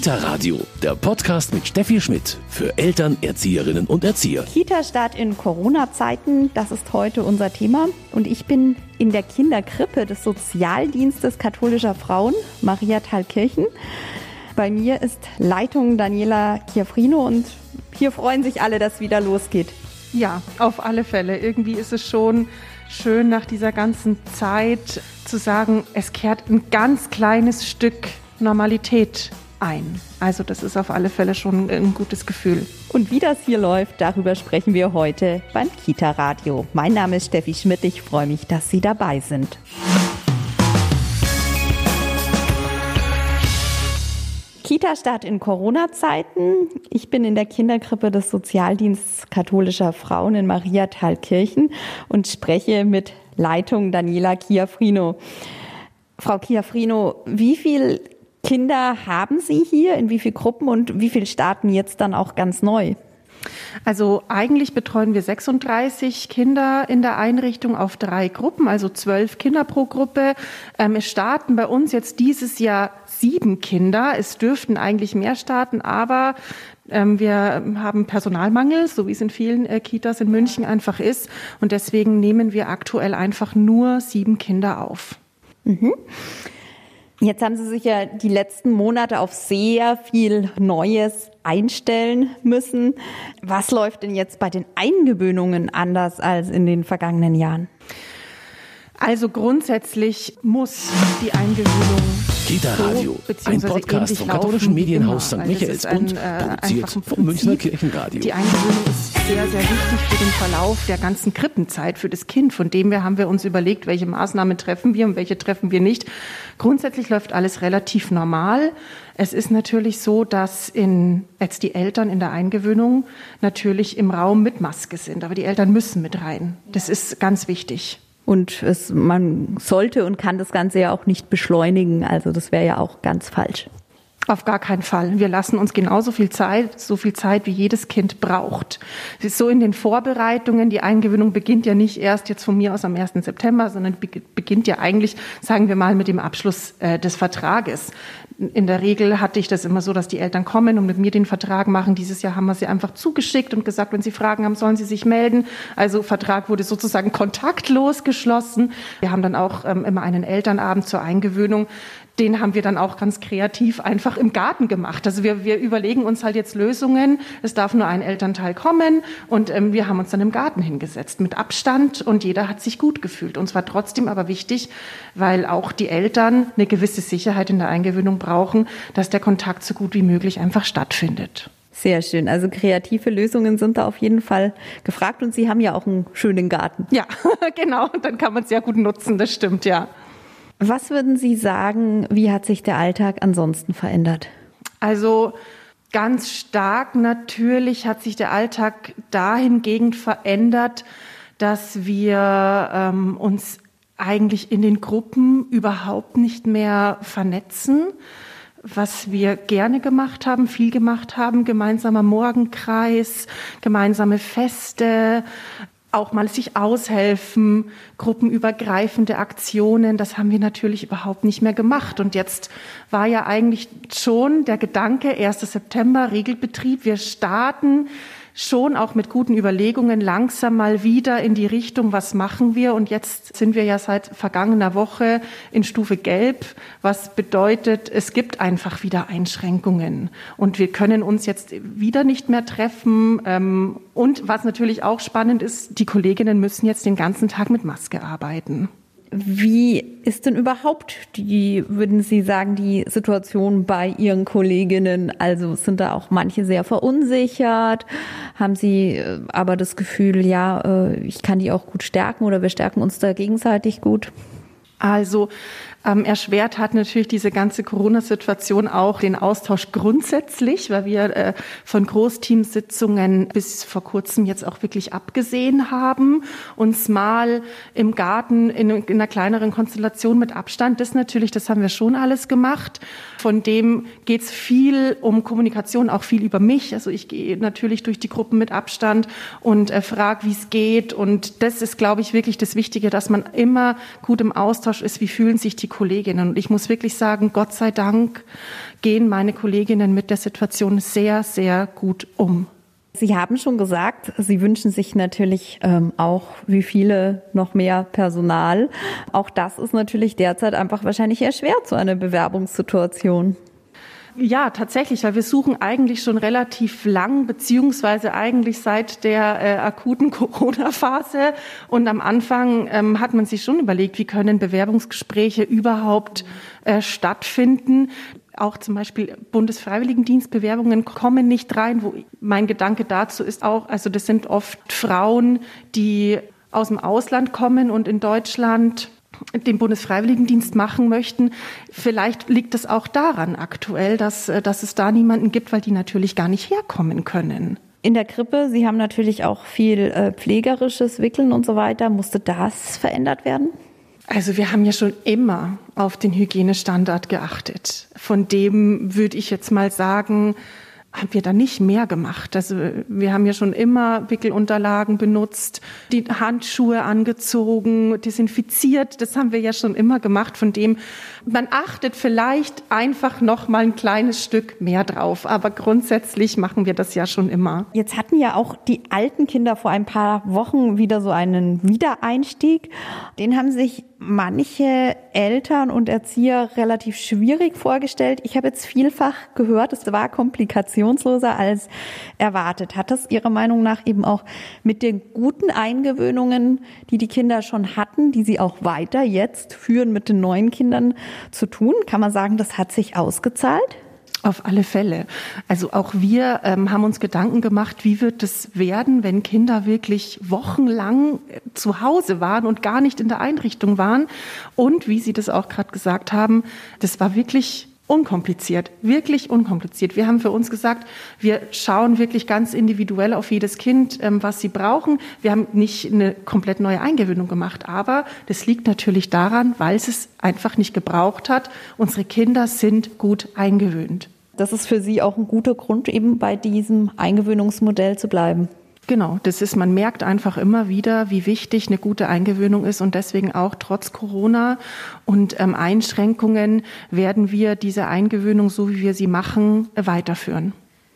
Kita Radio, der Podcast mit Steffi Schmidt für Eltern, Erzieherinnen und Erzieher. Kita-Start in Corona-Zeiten, das ist heute unser Thema. Und ich bin in der Kinderkrippe des Sozialdienstes katholischer Frauen, Maria Thalkirchen. Bei mir ist Leitung Daniela Chiafrino und hier freuen sich alle, dass wieder losgeht. Ja, auf alle Fälle. Irgendwie ist es schon schön nach dieser ganzen Zeit zu sagen, es kehrt ein ganz kleines Stück Normalität ein. Also das ist auf alle Fälle schon ein gutes Gefühl. Und wie das hier läuft, darüber sprechen wir heute beim Kita Radio. Mein Name ist Steffi Schmidt. Ich freue mich, dass Sie dabei sind. Kita-Start in Corona-Zeiten. Ich bin in der Kinderkrippe des Sozialdienstes katholischer Frauen in Mariathalkirchen und spreche mit Leitung Daniela Chiafrino. Frau Chiafrino, wie viele Kinder haben Sie hier? In wie vielen Gruppen und wie viele starten jetzt dann auch ganz neu? Also eigentlich betreuen wir 36 Kinder in der Einrichtung auf drei Gruppen, also zwölf Kinder pro Gruppe. Ähm, es starten bei uns jetzt dieses Jahr sieben Kinder. Es dürften eigentlich mehr starten, aber ähm, wir haben Personalmangel, so wie es in vielen äh, Kitas in München einfach ist. Und deswegen nehmen wir aktuell einfach nur sieben Kinder auf. Mhm. Jetzt haben Sie sich ja die letzten Monate auf sehr viel Neues einstellen müssen. Was läuft denn jetzt bei den Eingewöhnungen anders als in den vergangenen Jahren? Also grundsätzlich muss die Eingewöhnung Kita Radio, so, ein Podcast vom katholischen Medienhaus St. Michaelsbund, äh, produziert vom Münchner Kirchenradio. Die Eingewöhnung ist sehr, sehr wichtig für den Verlauf der ganzen Krippenzeit für das Kind. Von dem her haben wir uns überlegt, welche Maßnahmen treffen wir und welche treffen wir nicht. Grundsätzlich läuft alles relativ normal. Es ist natürlich so, dass in, jetzt die Eltern in der Eingewöhnung natürlich im Raum mit Maske sind. Aber die Eltern müssen mit rein. Das ist ganz wichtig. Und es, man sollte und kann das Ganze ja auch nicht beschleunigen. Also das wäre ja auch ganz falsch. Auf gar keinen Fall. Wir lassen uns genauso viel Zeit, so viel Zeit, wie jedes Kind braucht. Es ist so in den Vorbereitungen. Die Eingewöhnung beginnt ja nicht erst jetzt von mir aus am 1. September, sondern beginnt ja eigentlich, sagen wir mal, mit dem Abschluss äh, des Vertrages. In der Regel hatte ich das immer so, dass die Eltern kommen und mit mir den Vertrag machen. Dieses Jahr haben wir sie einfach zugeschickt und gesagt, wenn sie Fragen haben, sollen sie sich melden. Also Vertrag wurde sozusagen kontaktlos geschlossen. Wir haben dann auch ähm, immer einen Elternabend zur Eingewöhnung den haben wir dann auch ganz kreativ einfach im Garten gemacht. Also wir, wir überlegen uns halt jetzt Lösungen. Es darf nur ein Elternteil kommen und ähm, wir haben uns dann im Garten hingesetzt mit Abstand und jeder hat sich gut gefühlt. Uns war trotzdem aber wichtig, weil auch die Eltern eine gewisse Sicherheit in der Eingewöhnung brauchen, dass der Kontakt so gut wie möglich einfach stattfindet. Sehr schön. Also kreative Lösungen sind da auf jeden Fall gefragt und Sie haben ja auch einen schönen Garten. Ja, genau. Dann kann man es sehr gut nutzen. Das stimmt, ja. Was würden Sie sagen, wie hat sich der Alltag ansonsten verändert? Also ganz stark natürlich hat sich der Alltag dahingegen verändert, dass wir ähm, uns eigentlich in den Gruppen überhaupt nicht mehr vernetzen was wir gerne gemacht haben, viel gemacht haben, gemeinsamer Morgenkreis, gemeinsame Feste, auch mal sich aushelfen, gruppenübergreifende Aktionen, das haben wir natürlich überhaupt nicht mehr gemacht. Und jetzt war ja eigentlich schon der Gedanke, 1. September, Regelbetrieb, wir starten schon auch mit guten Überlegungen langsam mal wieder in die Richtung, was machen wir? Und jetzt sind wir ja seit vergangener Woche in Stufe Gelb, was bedeutet, es gibt einfach wieder Einschränkungen. Und wir können uns jetzt wieder nicht mehr treffen. Ähm, und was natürlich auch spannend ist, die Kolleginnen müssen jetzt den ganzen Tag mit Maske arbeiten. Wie ist denn überhaupt die, würden Sie sagen, die Situation bei Ihren Kolleginnen? Also sind da auch manche sehr verunsichert? Haben Sie äh, aber das Gefühl, ja, äh, ich kann die auch gut stärken oder wir stärken uns da gegenseitig gut? Also ähm, erschwert hat natürlich diese ganze Corona-Situation auch den Austausch grundsätzlich, weil wir äh, von Großteamsitzungen bis vor kurzem jetzt auch wirklich abgesehen haben, uns mal im Garten in, in einer kleineren Konstellation mit Abstand, das natürlich, das haben wir schon alles gemacht. Von dem geht es viel um Kommunikation, auch viel über mich. Also ich gehe natürlich durch die Gruppen mit Abstand und äh, frage, wie es geht. Und das ist, glaube ich, wirklich das Wichtige, dass man immer gut im Austausch ist. Wie fühlen sich die Kolleginnen. Und ich muss wirklich sagen, Gott sei Dank gehen meine Kolleginnen mit der Situation sehr, sehr gut um. Sie haben schon gesagt, Sie wünschen sich natürlich ähm, auch, wie viele, noch mehr Personal. Auch das ist natürlich derzeit einfach wahrscheinlich eher schwer zu einer Bewerbungssituation. Ja, tatsächlich, weil wir suchen eigentlich schon relativ lang, beziehungsweise eigentlich seit der äh, akuten Corona-Phase. Und am Anfang ähm, hat man sich schon überlegt, wie können Bewerbungsgespräche überhaupt äh, stattfinden auch zum Beispiel Bundesfreiwilligendienstbewerbungen kommen nicht rein, wo mein Gedanke dazu ist auch, also das sind oft Frauen, die aus dem Ausland kommen und in Deutschland den Bundesfreiwilligendienst machen möchten. Vielleicht liegt es auch daran aktuell, dass, dass es da niemanden gibt, weil die natürlich gar nicht herkommen können. In der Krippe, Sie haben natürlich auch viel äh, pflegerisches Wickeln und so weiter. Musste das verändert werden? Also wir haben ja schon immer auf den Hygienestandard geachtet. Von dem würde ich jetzt mal sagen, haben wir da nicht mehr gemacht. Also wir haben ja schon immer Wickelunterlagen benutzt, die Handschuhe angezogen, desinfiziert. Das haben wir ja schon immer gemacht. Von dem man achtet vielleicht einfach noch mal ein kleines Stück mehr drauf. Aber grundsätzlich machen wir das ja schon immer. Jetzt hatten ja auch die alten Kinder vor ein paar Wochen wieder so einen Wiedereinstieg. Den haben sich manche Eltern und Erzieher relativ schwierig vorgestellt. Ich habe jetzt vielfach gehört, es war komplikationsloser als erwartet. Hat das Ihrer Meinung nach eben auch mit den guten Eingewöhnungen, die die Kinder schon hatten, die sie auch weiter jetzt führen mit den neuen Kindern zu tun? Kann man sagen, das hat sich ausgezahlt? Auf alle Fälle. Also auch wir ähm, haben uns Gedanken gemacht, wie wird es werden, wenn Kinder wirklich wochenlang äh, zu Hause waren und gar nicht in der Einrichtung waren. Und wie Sie das auch gerade gesagt haben, das war wirklich unkompliziert, wirklich unkompliziert. Wir haben für uns gesagt, wir schauen wirklich ganz individuell auf jedes Kind, ähm, was sie brauchen. Wir haben nicht eine komplett neue Eingewöhnung gemacht, aber das liegt natürlich daran, weil es es einfach nicht gebraucht hat. Unsere Kinder sind gut eingewöhnt. Das ist für Sie auch ein guter Grund, eben bei diesem Eingewöhnungsmodell zu bleiben. Genau, das ist, man merkt einfach immer wieder, wie wichtig eine gute Eingewöhnung ist und deswegen auch trotz Corona und ähm, Einschränkungen werden wir diese Eingewöhnung, so wie wir sie machen, weiterführen.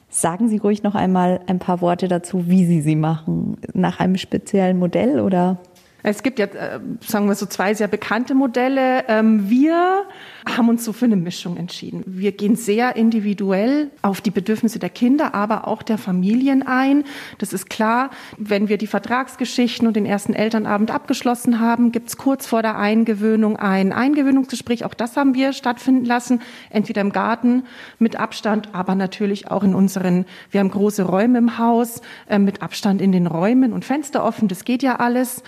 Sagen Sie ruhig noch einmal ein paar Worte dazu, wie Sie sie machen. Nach einem speziellen Modell oder? Es gibt ja, äh, sagen wir so, zwei sehr bekannte Modelle. Ähm, wir haben uns so für eine Mischung entschieden. Wir gehen sehr individuell auf die Bedürfnisse der Kinder, aber auch der Familien ein. Das ist klar, wenn wir die Vertragsgeschichten und den ersten Elternabend abgeschlossen haben, gibt es kurz vor der Eingewöhnung ein Eingewöhnungsgespräch. Auch das haben wir stattfinden lassen, entweder im Garten mit Abstand, aber natürlich auch in unseren, wir haben große Räume im Haus, äh, mit Abstand in den Räumen und Fenster offen. Das geht ja alles.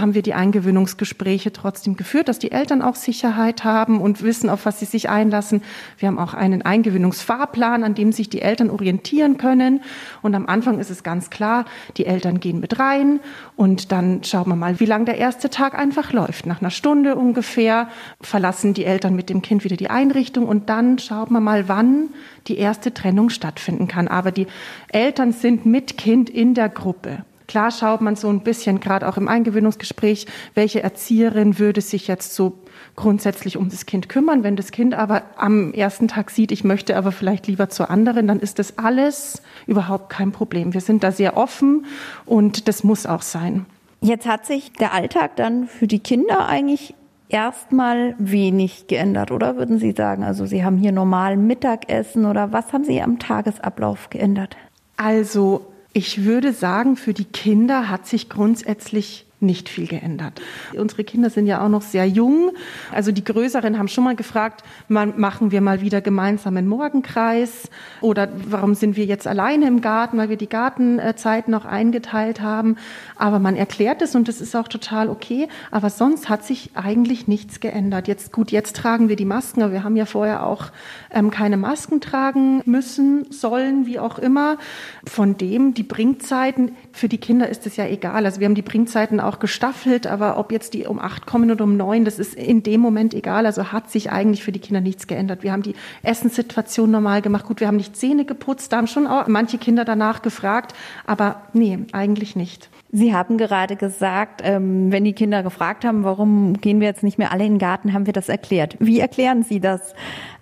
Haben wir die Eingewöhnungsgespräche trotzdem geführt, dass die Eltern auch Sicherheit haben und wissen, auf was sie sich einlassen. Wir haben auch einen Eingewöhnungsfahrplan, an dem sich die Eltern orientieren können. Und am Anfang ist es ganz klar, die Eltern gehen mit rein und dann schauen wir mal, wie lang der erste Tag einfach läuft. Nach einer Stunde ungefähr verlassen die Eltern mit dem Kind wieder die Einrichtung und dann schauen wir mal, wann die erste Trennung stattfinden kann. Aber die Eltern sind mit Kind in der Gruppe. Klar schaut man so ein bisschen, gerade auch im Eingewöhnungsgespräch, welche Erzieherin würde sich jetzt so grundsätzlich um das Kind kümmern. Wenn das Kind aber am ersten Tag sieht, ich möchte aber vielleicht lieber zur anderen, dann ist das alles überhaupt kein Problem. Wir sind da sehr offen und das muss auch sein. Jetzt hat sich der Alltag dann für die Kinder eigentlich erstmal wenig geändert, oder würden Sie sagen? Also Sie haben hier normal Mittagessen oder was haben Sie am Tagesablauf geändert? Also ich würde sagen, für die Kinder hat sich grundsätzlich nicht viel geändert. Unsere Kinder sind ja auch noch sehr jung. Also die Größeren haben schon mal gefragt, machen wir mal wieder gemeinsam einen Morgenkreis oder warum sind wir jetzt alleine im Garten, weil wir die Gartenzeit noch eingeteilt haben. Aber man erklärt es und das ist auch total okay. Aber sonst hat sich eigentlich nichts geändert. Jetzt gut, jetzt tragen wir die Masken, aber wir haben ja vorher auch ähm, keine Masken tragen müssen, sollen, wie auch immer. Von dem, die Bringzeiten, für die Kinder ist es ja egal. Also wir haben die Bringzeiten auch auch gestaffelt, aber ob jetzt die um acht kommen oder um neun, das ist in dem Moment egal. Also hat sich eigentlich für die Kinder nichts geändert. Wir haben die Essenssituation normal gemacht. Gut, wir haben nicht Zähne geputzt, da haben schon auch manche Kinder danach gefragt, aber nee, eigentlich nicht. Sie haben gerade gesagt, ähm, wenn die Kinder gefragt haben, warum gehen wir jetzt nicht mehr alle in den Garten, haben wir das erklärt. Wie erklären Sie das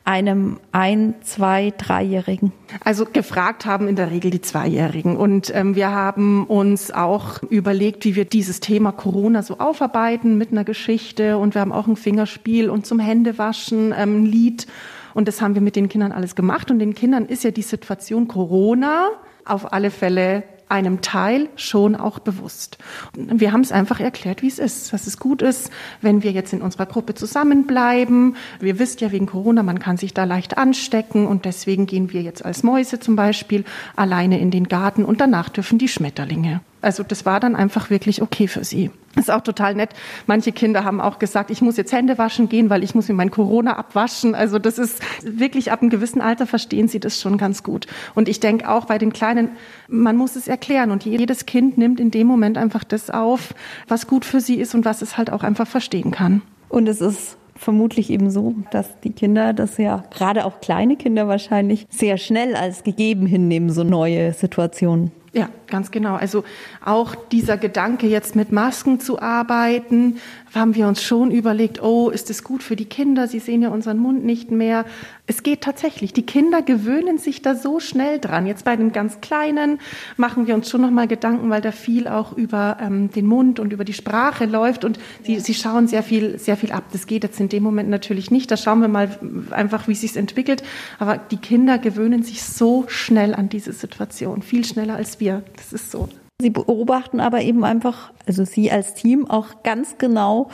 einem ein, zwei, dreijährigen? Also gefragt haben in der Regel die Zweijährigen. Und ähm, wir haben uns auch überlegt, wie wir dieses Thema Corona so aufarbeiten mit einer Geschichte. Und wir haben auch ein Fingerspiel und zum Händewaschen ähm, ein Lied. Und das haben wir mit den Kindern alles gemacht. Und den Kindern ist ja die Situation Corona auf alle Fälle einem Teil schon auch bewusst. Wir haben es einfach erklärt, wie es ist, dass es gut ist, wenn wir jetzt in unserer Gruppe zusammenbleiben. Wir wisst ja wegen Corona, man kann sich da leicht anstecken und deswegen gehen wir jetzt als Mäuse zum Beispiel alleine in den Garten und danach dürfen die Schmetterlinge. Also das war dann einfach wirklich okay für sie. Ist auch total nett. Manche Kinder haben auch gesagt, ich muss jetzt Hände waschen gehen, weil ich muss mir mein Corona abwaschen. Also das ist wirklich ab einem gewissen Alter verstehen sie das schon ganz gut. Und ich denke auch bei den Kleinen, man muss es erklären und jedes Kind nimmt in dem Moment einfach das auf, was gut für sie ist und was es halt auch einfach verstehen kann. Und es ist vermutlich eben so, dass die Kinder das ja gerade auch kleine Kinder wahrscheinlich sehr schnell als gegeben hinnehmen, so neue Situationen. Ja, ganz genau. Also auch dieser Gedanke, jetzt mit Masken zu arbeiten, haben wir uns schon überlegt, oh, ist es gut für die Kinder? Sie sehen ja unseren Mund nicht mehr. Es geht tatsächlich. Die Kinder gewöhnen sich da so schnell dran. Jetzt bei den ganz Kleinen machen wir uns schon noch mal Gedanken, weil da viel auch über ähm, den Mund und über die Sprache läuft und sie, sie schauen sehr viel, sehr viel ab. Das geht jetzt in dem Moment natürlich nicht. Da schauen wir mal einfach, wie es sich entwickelt. Aber die Kinder gewöhnen sich so schnell an diese Situation, viel schneller als wir. Das ist so. Sie beobachten aber eben einfach, also Sie als Team auch ganz genau,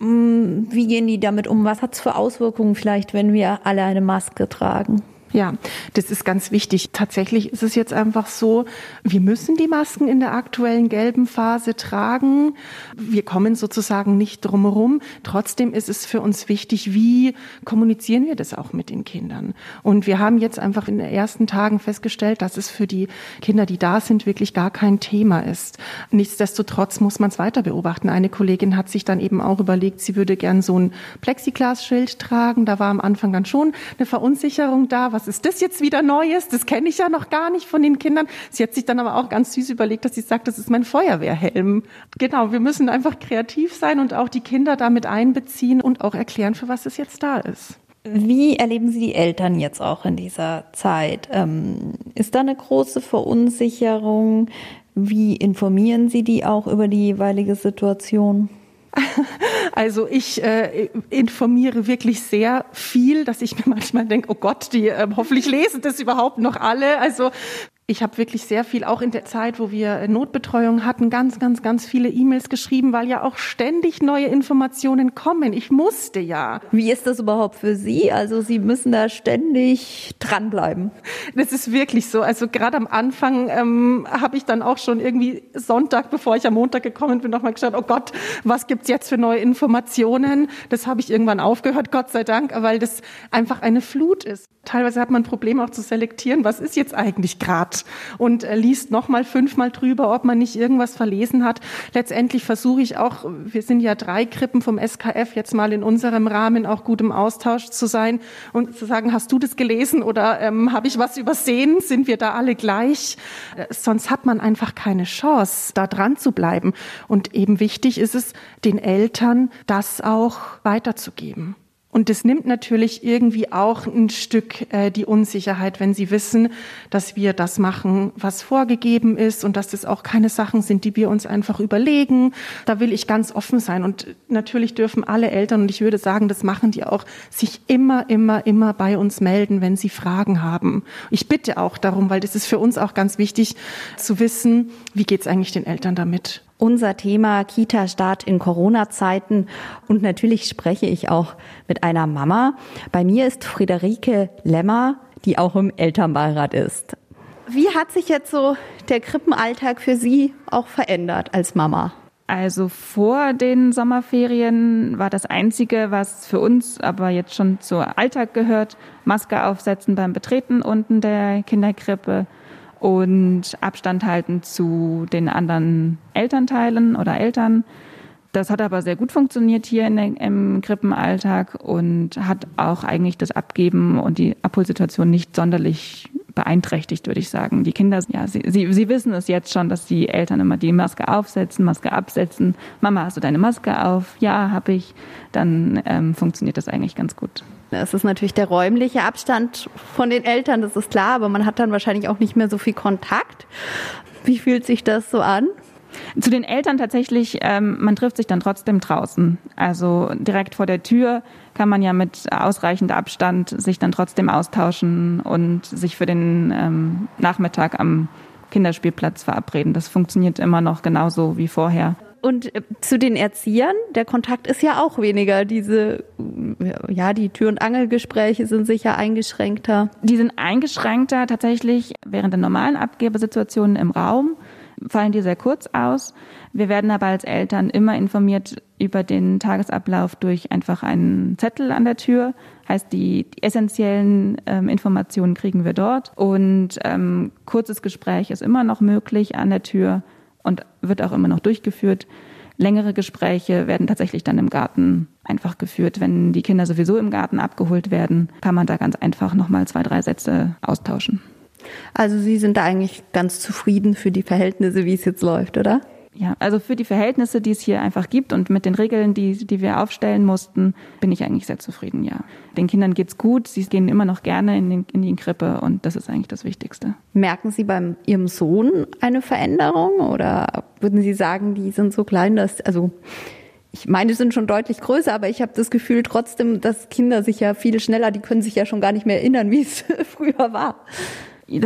mm, wie gehen die damit um? Was hat es für Auswirkungen vielleicht, wenn wir alle eine Maske tragen? Ja, das ist ganz wichtig. Tatsächlich ist es jetzt einfach so, wir müssen die Masken in der aktuellen gelben Phase tragen. Wir kommen sozusagen nicht drumherum. Trotzdem ist es für uns wichtig, wie kommunizieren wir das auch mit den Kindern. Und wir haben jetzt einfach in den ersten Tagen festgestellt, dass es für die Kinder, die da sind, wirklich gar kein Thema ist. Nichtsdestotrotz muss man es weiter beobachten. Eine Kollegin hat sich dann eben auch überlegt, sie würde gern so ein Plexiglasschild tragen. Da war am Anfang dann schon eine Verunsicherung da was ist das jetzt wieder Neues? Das kenne ich ja noch gar nicht von den Kindern. Sie hat sich dann aber auch ganz süß überlegt, dass sie sagt, das ist mein Feuerwehrhelm. Genau, wir müssen einfach kreativ sein und auch die Kinder damit einbeziehen und auch erklären, für was es jetzt da ist. Wie erleben Sie die Eltern jetzt auch in dieser Zeit? Ähm, ist da eine große Verunsicherung? Wie informieren Sie die auch über die jeweilige Situation? Also ich äh, informiere wirklich sehr viel, dass ich mir manchmal denke, oh Gott, die äh, hoffentlich lesen das überhaupt noch alle. Also ich habe wirklich sehr viel, auch in der Zeit, wo wir Notbetreuung hatten, ganz, ganz, ganz viele E-Mails geschrieben, weil ja auch ständig neue Informationen kommen. Ich musste ja. Wie ist das überhaupt für Sie? Also Sie müssen da ständig dranbleiben. Das ist wirklich so. Also gerade am Anfang ähm, habe ich dann auch schon irgendwie Sonntag, bevor ich am Montag gekommen bin, nochmal geschaut, oh Gott, was gibt's jetzt für neue Informationen? Das habe ich irgendwann aufgehört, Gott sei Dank, weil das einfach eine Flut ist. Teilweise hat man ein Problem auch zu selektieren, was ist jetzt eigentlich gerade und äh, liest nochmal fünfmal drüber, ob man nicht irgendwas verlesen hat. Letztendlich versuche ich auch, wir sind ja drei Krippen vom SKF, jetzt mal in unserem Rahmen auch gut im Austausch zu sein und zu sagen, hast du das gelesen oder ähm, habe ich was übersehen? Sind wir da alle gleich? Äh, sonst hat man einfach keine Chance, da dran zu bleiben. Und eben wichtig ist es, den Eltern das auch weiterzugeben. Und das nimmt natürlich irgendwie auch ein Stück äh, die Unsicherheit, wenn sie wissen, dass wir das machen, was vorgegeben ist und dass das auch keine Sachen sind, die wir uns einfach überlegen. Da will ich ganz offen sein. Und natürlich dürfen alle Eltern, und ich würde sagen, das machen die auch, sich immer, immer, immer bei uns melden, wenn sie Fragen haben. Ich bitte auch darum, weil das ist für uns auch ganz wichtig zu wissen, wie geht es eigentlich den Eltern damit unser Thema Kita-Start in Corona-Zeiten. Und natürlich spreche ich auch mit einer Mama. Bei mir ist Friederike Lemmer, die auch im Elternbeirat ist. Wie hat sich jetzt so der Krippenalltag für Sie auch verändert als Mama? Also vor den Sommerferien war das Einzige, was für uns aber jetzt schon zur Alltag gehört, Maske aufsetzen beim Betreten unten der Kinderkrippe und Abstand halten zu den anderen Elternteilen oder Eltern. Das hat aber sehr gut funktioniert hier in der, im Krippenalltag und hat auch eigentlich das Abgeben und die Abholsituation nicht sonderlich beeinträchtigt, würde ich sagen. Die Kinder, ja, sie, sie, sie wissen es jetzt schon, dass die Eltern immer die Maske aufsetzen, Maske absetzen. Mama, hast du deine Maske auf? Ja, habe ich. Dann ähm, funktioniert das eigentlich ganz gut. Es ist natürlich der räumliche Abstand von den Eltern, das ist klar, aber man hat dann wahrscheinlich auch nicht mehr so viel Kontakt. Wie fühlt sich das so an? Zu den Eltern tatsächlich, ähm, man trifft sich dann trotzdem draußen. Also direkt vor der Tür kann man ja mit ausreichend Abstand sich dann trotzdem austauschen und sich für den ähm, Nachmittag am Kinderspielplatz verabreden. Das funktioniert immer noch genauso wie vorher. Und äh, zu den Erziehern, der Kontakt ist ja auch weniger. Diese, ja, die Tür- und Angelgespräche sind sicher eingeschränkter. Die sind eingeschränkter tatsächlich während der normalen Abgebesituationen im Raum fallen die sehr kurz aus. Wir werden aber als Eltern immer informiert über den Tagesablauf durch einfach einen Zettel an der Tür. Heißt, die, die essentiellen ähm, Informationen kriegen wir dort. Und ähm, kurzes Gespräch ist immer noch möglich an der Tür und wird auch immer noch durchgeführt. Längere Gespräche werden tatsächlich dann im Garten einfach geführt. Wenn die Kinder sowieso im Garten abgeholt werden, kann man da ganz einfach nochmal zwei, drei Sätze austauschen. Also Sie sind da eigentlich ganz zufrieden für die Verhältnisse, wie es jetzt läuft, oder? Ja, also für die Verhältnisse, die es hier einfach gibt und mit den Regeln, die, die wir aufstellen mussten, bin ich eigentlich sehr zufrieden, ja. Den Kindern geht's gut, sie gehen immer noch gerne in, den, in die Krippe und das ist eigentlich das Wichtigste. Merken Sie bei Ihrem Sohn eine Veränderung oder würden Sie sagen, die sind so klein, dass, also ich meine, sind schon deutlich größer, aber ich habe das Gefühl trotzdem, dass Kinder sich ja viel schneller, die können sich ja schon gar nicht mehr erinnern, wie es früher war.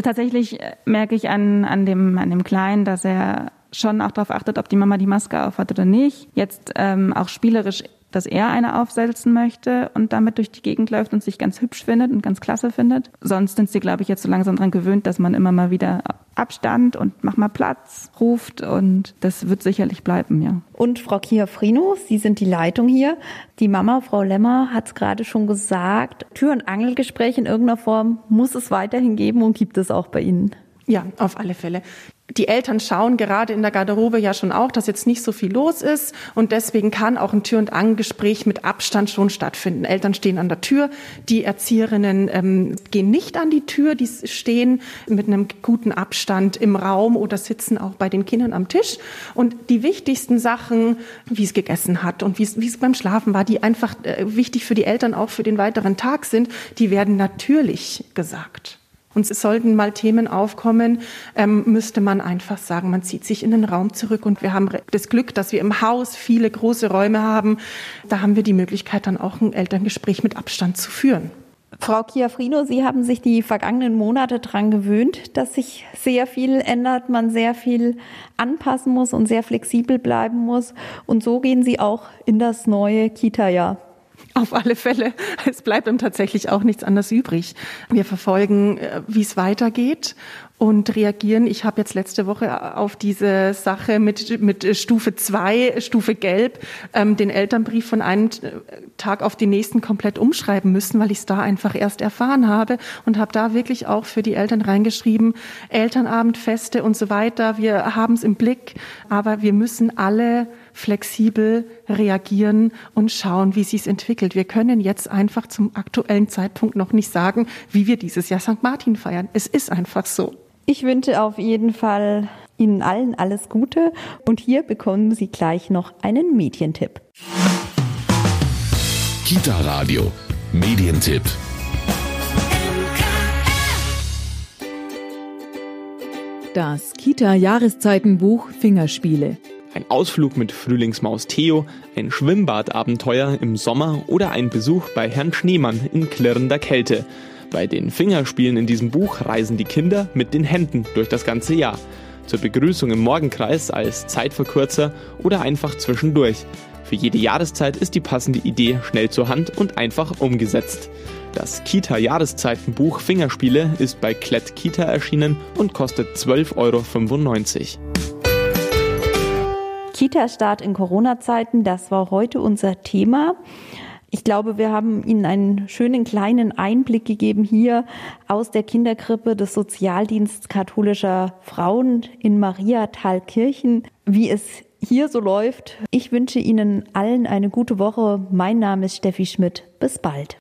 Tatsächlich merke ich an, an, dem, an dem Kleinen, dass er schon auch darauf achtet, ob die Mama die Maske aufhat oder nicht. Jetzt ähm, auch spielerisch dass er eine aufsetzen möchte und damit durch die Gegend läuft und sich ganz hübsch findet und ganz klasse findet. Sonst sind sie, glaube ich, jetzt so langsam dran gewöhnt, dass man immer mal wieder Abstand und mach mal Platz ruft und das wird sicherlich bleiben, ja. Und Frau Kiafrino, Sie sind die Leitung hier. Die Mama, Frau Lemmer, hat es gerade schon gesagt, Tür- und Angelgespräch in irgendeiner Form muss es weiterhin geben und gibt es auch bei Ihnen. Ja, auf alle Fälle die Eltern schauen gerade in der Garderobe ja schon auch, dass jetzt nicht so viel los ist und deswegen kann auch ein Tür- und Angespräch mit Abstand schon stattfinden. Eltern stehen an der Tür, die Erzieherinnen ähm, gehen nicht an die Tür, die stehen mit einem guten Abstand im Raum oder sitzen auch bei den Kindern am Tisch und die wichtigsten Sachen, wie es gegessen hat und wie es, wie es beim Schlafen war, die einfach äh, wichtig für die Eltern auch für den weiteren Tag sind, die werden natürlich gesagt. Und es sollten mal Themen aufkommen, ähm, müsste man einfach sagen, man zieht sich in den Raum zurück. Und wir haben das Glück, dass wir im Haus viele große Räume haben. Da haben wir die Möglichkeit, dann auch ein Elterngespräch mit Abstand zu führen. Frau Chiafrino, Sie haben sich die vergangenen Monate daran gewöhnt, dass sich sehr viel ändert, man sehr viel anpassen muss und sehr flexibel bleiben muss. Und so gehen Sie auch in das neue Kita-Jahr. Auf alle Fälle. Es bleibt ihm tatsächlich auch nichts anderes übrig. Wir verfolgen, äh, wie es weitergeht und reagieren. Ich habe jetzt letzte Woche auf diese Sache mit, mit Stufe 2, Stufe Gelb, ähm, den Elternbrief von einem Tag auf den nächsten komplett umschreiben müssen, weil ich es da einfach erst erfahren habe und habe da wirklich auch für die Eltern reingeschrieben, Elternabendfeste und so weiter. Wir haben es im Blick, aber wir müssen alle flexibel reagieren und schauen, wie sich entwickelt. Wir können jetzt einfach zum aktuellen Zeitpunkt noch nicht sagen, wie wir dieses Jahr St. Martin feiern. Es ist einfach so. Ich wünsche auf jeden Fall Ihnen allen alles Gute und hier bekommen Sie gleich noch einen Medientipp. Kita Radio, Medientipp. Das Kita-Jahreszeitenbuch Fingerspiele. Ein Ausflug mit Frühlingsmaus Theo, ein Schwimmbadabenteuer im Sommer oder ein Besuch bei Herrn Schneemann in klirrender Kälte. Bei den Fingerspielen in diesem Buch reisen die Kinder mit den Händen durch das ganze Jahr. Zur Begrüßung im Morgenkreis als Zeitverkürzer oder einfach zwischendurch. Für jede Jahreszeit ist die passende Idee schnell zur Hand und einfach umgesetzt. Das Kita-Jahreszeitenbuch Fingerspiele ist bei Klett Kita erschienen und kostet 12,95 Euro. Kita-Start in Corona-Zeiten, das war heute unser Thema. Ich glaube, wir haben Ihnen einen schönen kleinen Einblick gegeben hier aus der Kinderkrippe des Sozialdienstes katholischer Frauen in Maria Thalkirchen, wie es hier so läuft. Ich wünsche Ihnen allen eine gute Woche. Mein Name ist Steffi Schmidt. Bis bald.